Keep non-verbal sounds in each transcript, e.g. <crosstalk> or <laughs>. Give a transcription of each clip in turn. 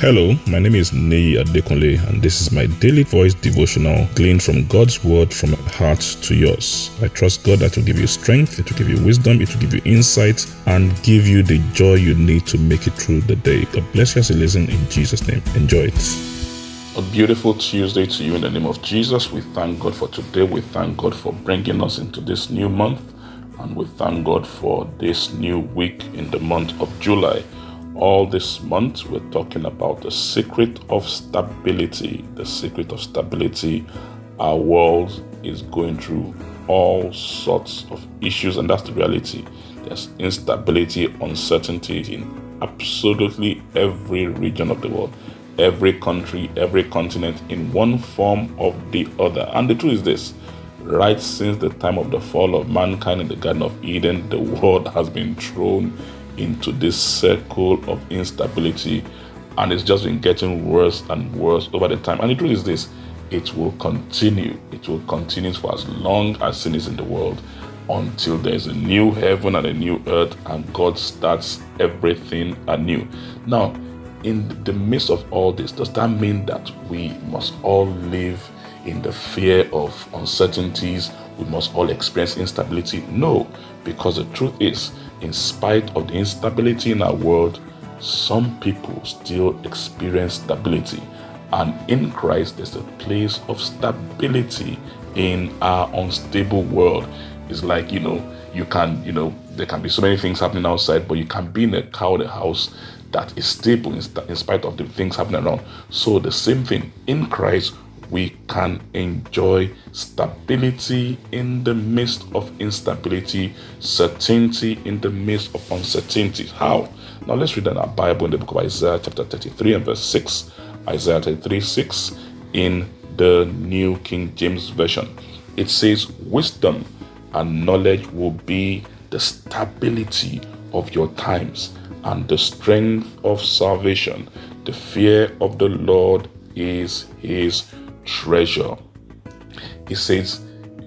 Hello, my name is Nei Adekunle, and this is my daily voice devotional gleaned from God's word from my heart to yours. I trust God that will give you strength, it will give you wisdom, it will give you insight, and give you the joy you need to make it through the day. God bless you as you listen in Jesus' name. Enjoy it. A beautiful Tuesday to you in the name of Jesus. We thank God for today. We thank God for bringing us into this new month, and we thank God for this new week in the month of July all this month, we're talking about the secret of stability. The secret of stability. Our world is going through all sorts of issues, and that's the reality. There's instability, uncertainty in absolutely every region of the world, every country, every continent, in one form or the other. And the truth is this right since the time of the fall of mankind in the Garden of Eden, the <laughs> world has been thrown into this circle of instability and it's just been getting worse and worse over the time. And the truth is this it will continue. It will continue for as long as sin is in the world until there's a new heaven and a new earth and God starts everything anew. Now, in the midst of all this, does that mean that we must all live in the fear of uncertainties? We must all experience instability? No, because the truth is in spite of the instability in our world, some people still experience stability. And in Christ, there's a place of stability in our unstable world. It's like, you know, you can, you know, there can be so many things happening outside, but you can be in a crowded house that is stable in, in spite of the things happening around. So, the same thing in Christ, we can enjoy stability in the midst of instability, certainty in the midst of uncertainty. How? Now let's read in our Bible in the book of Isaiah, chapter 33 and verse 6. Isaiah 33 6 in the New King James Version. It says, Wisdom and knowledge will be the stability of your times and the strength of salvation. The fear of the Lord is his treasure. He says,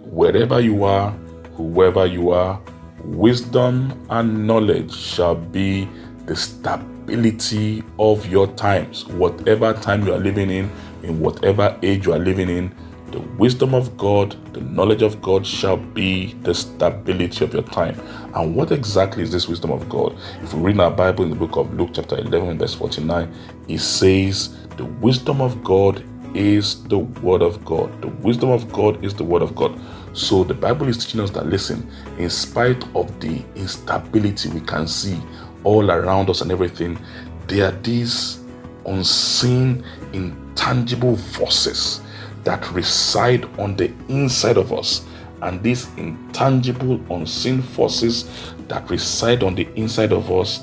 Wherever you are, whoever you are, wisdom and knowledge shall be the stability of your times. Whatever time you are living in, in whatever age you are living in, the wisdom of God, the knowledge of God shall be the stability of your time. And what exactly is this wisdom of God? If we read our Bible in the book of Luke, chapter 11, verse 49, it says, The wisdom of God is the Word of God. The wisdom of God is the Word of God. So the Bible is teaching us that, listen, in spite of the instability we can see all around us and everything, there are these unseen, intangible forces that reside on the inside of us. And these intangible, unseen forces that reside on the inside of us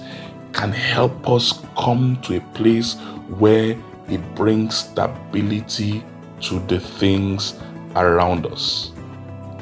can help us come to a place where it brings stability to the things around us.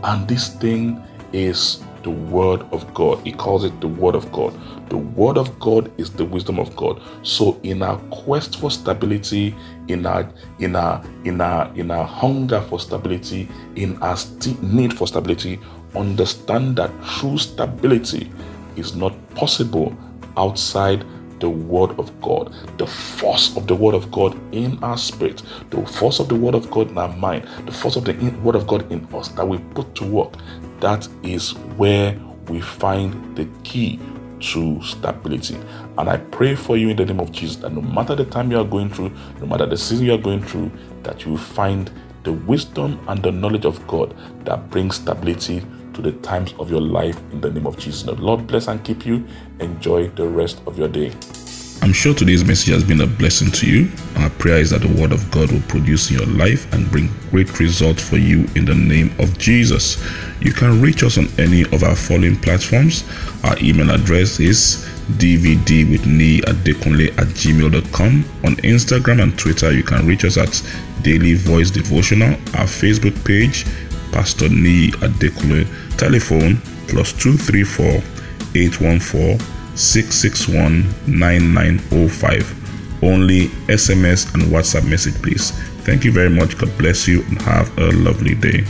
And this thing is the Word of God. He calls it the Word of God. The Word of God is the wisdom of God. So in our quest for stability, in our in our in our in our hunger for stability, in our st- need for stability, understand that true stability is not possible outside the Word of God, the force of the Word of God in our spirit, the force of the Word of God in our mind, the force of the Word of God in us that we put to work. That is where we find the key to stability. And I pray for you in the name of Jesus that no matter the time you are going through, no matter the season you are going through, that you find the wisdom and the knowledge of God that brings stability to the times of your life in the name of Jesus. Lord bless and keep you. Enjoy the rest of your day. I'm sure today's message has been a blessing to you. Our prayer is that the Word of God will produce in your life and bring great results for you in the name of Jesus. You can reach us on any of our following platforms. Our email address is dvd at dekunle at gmail.com. On Instagram and Twitter, you can reach us at Daily Voice Devotional. Our Facebook page, Pastor Ni Adekunle. Telephone plus 234 814 661 9905. Only SMS and WhatsApp message, please. Thank you very much. God bless you and have a lovely day.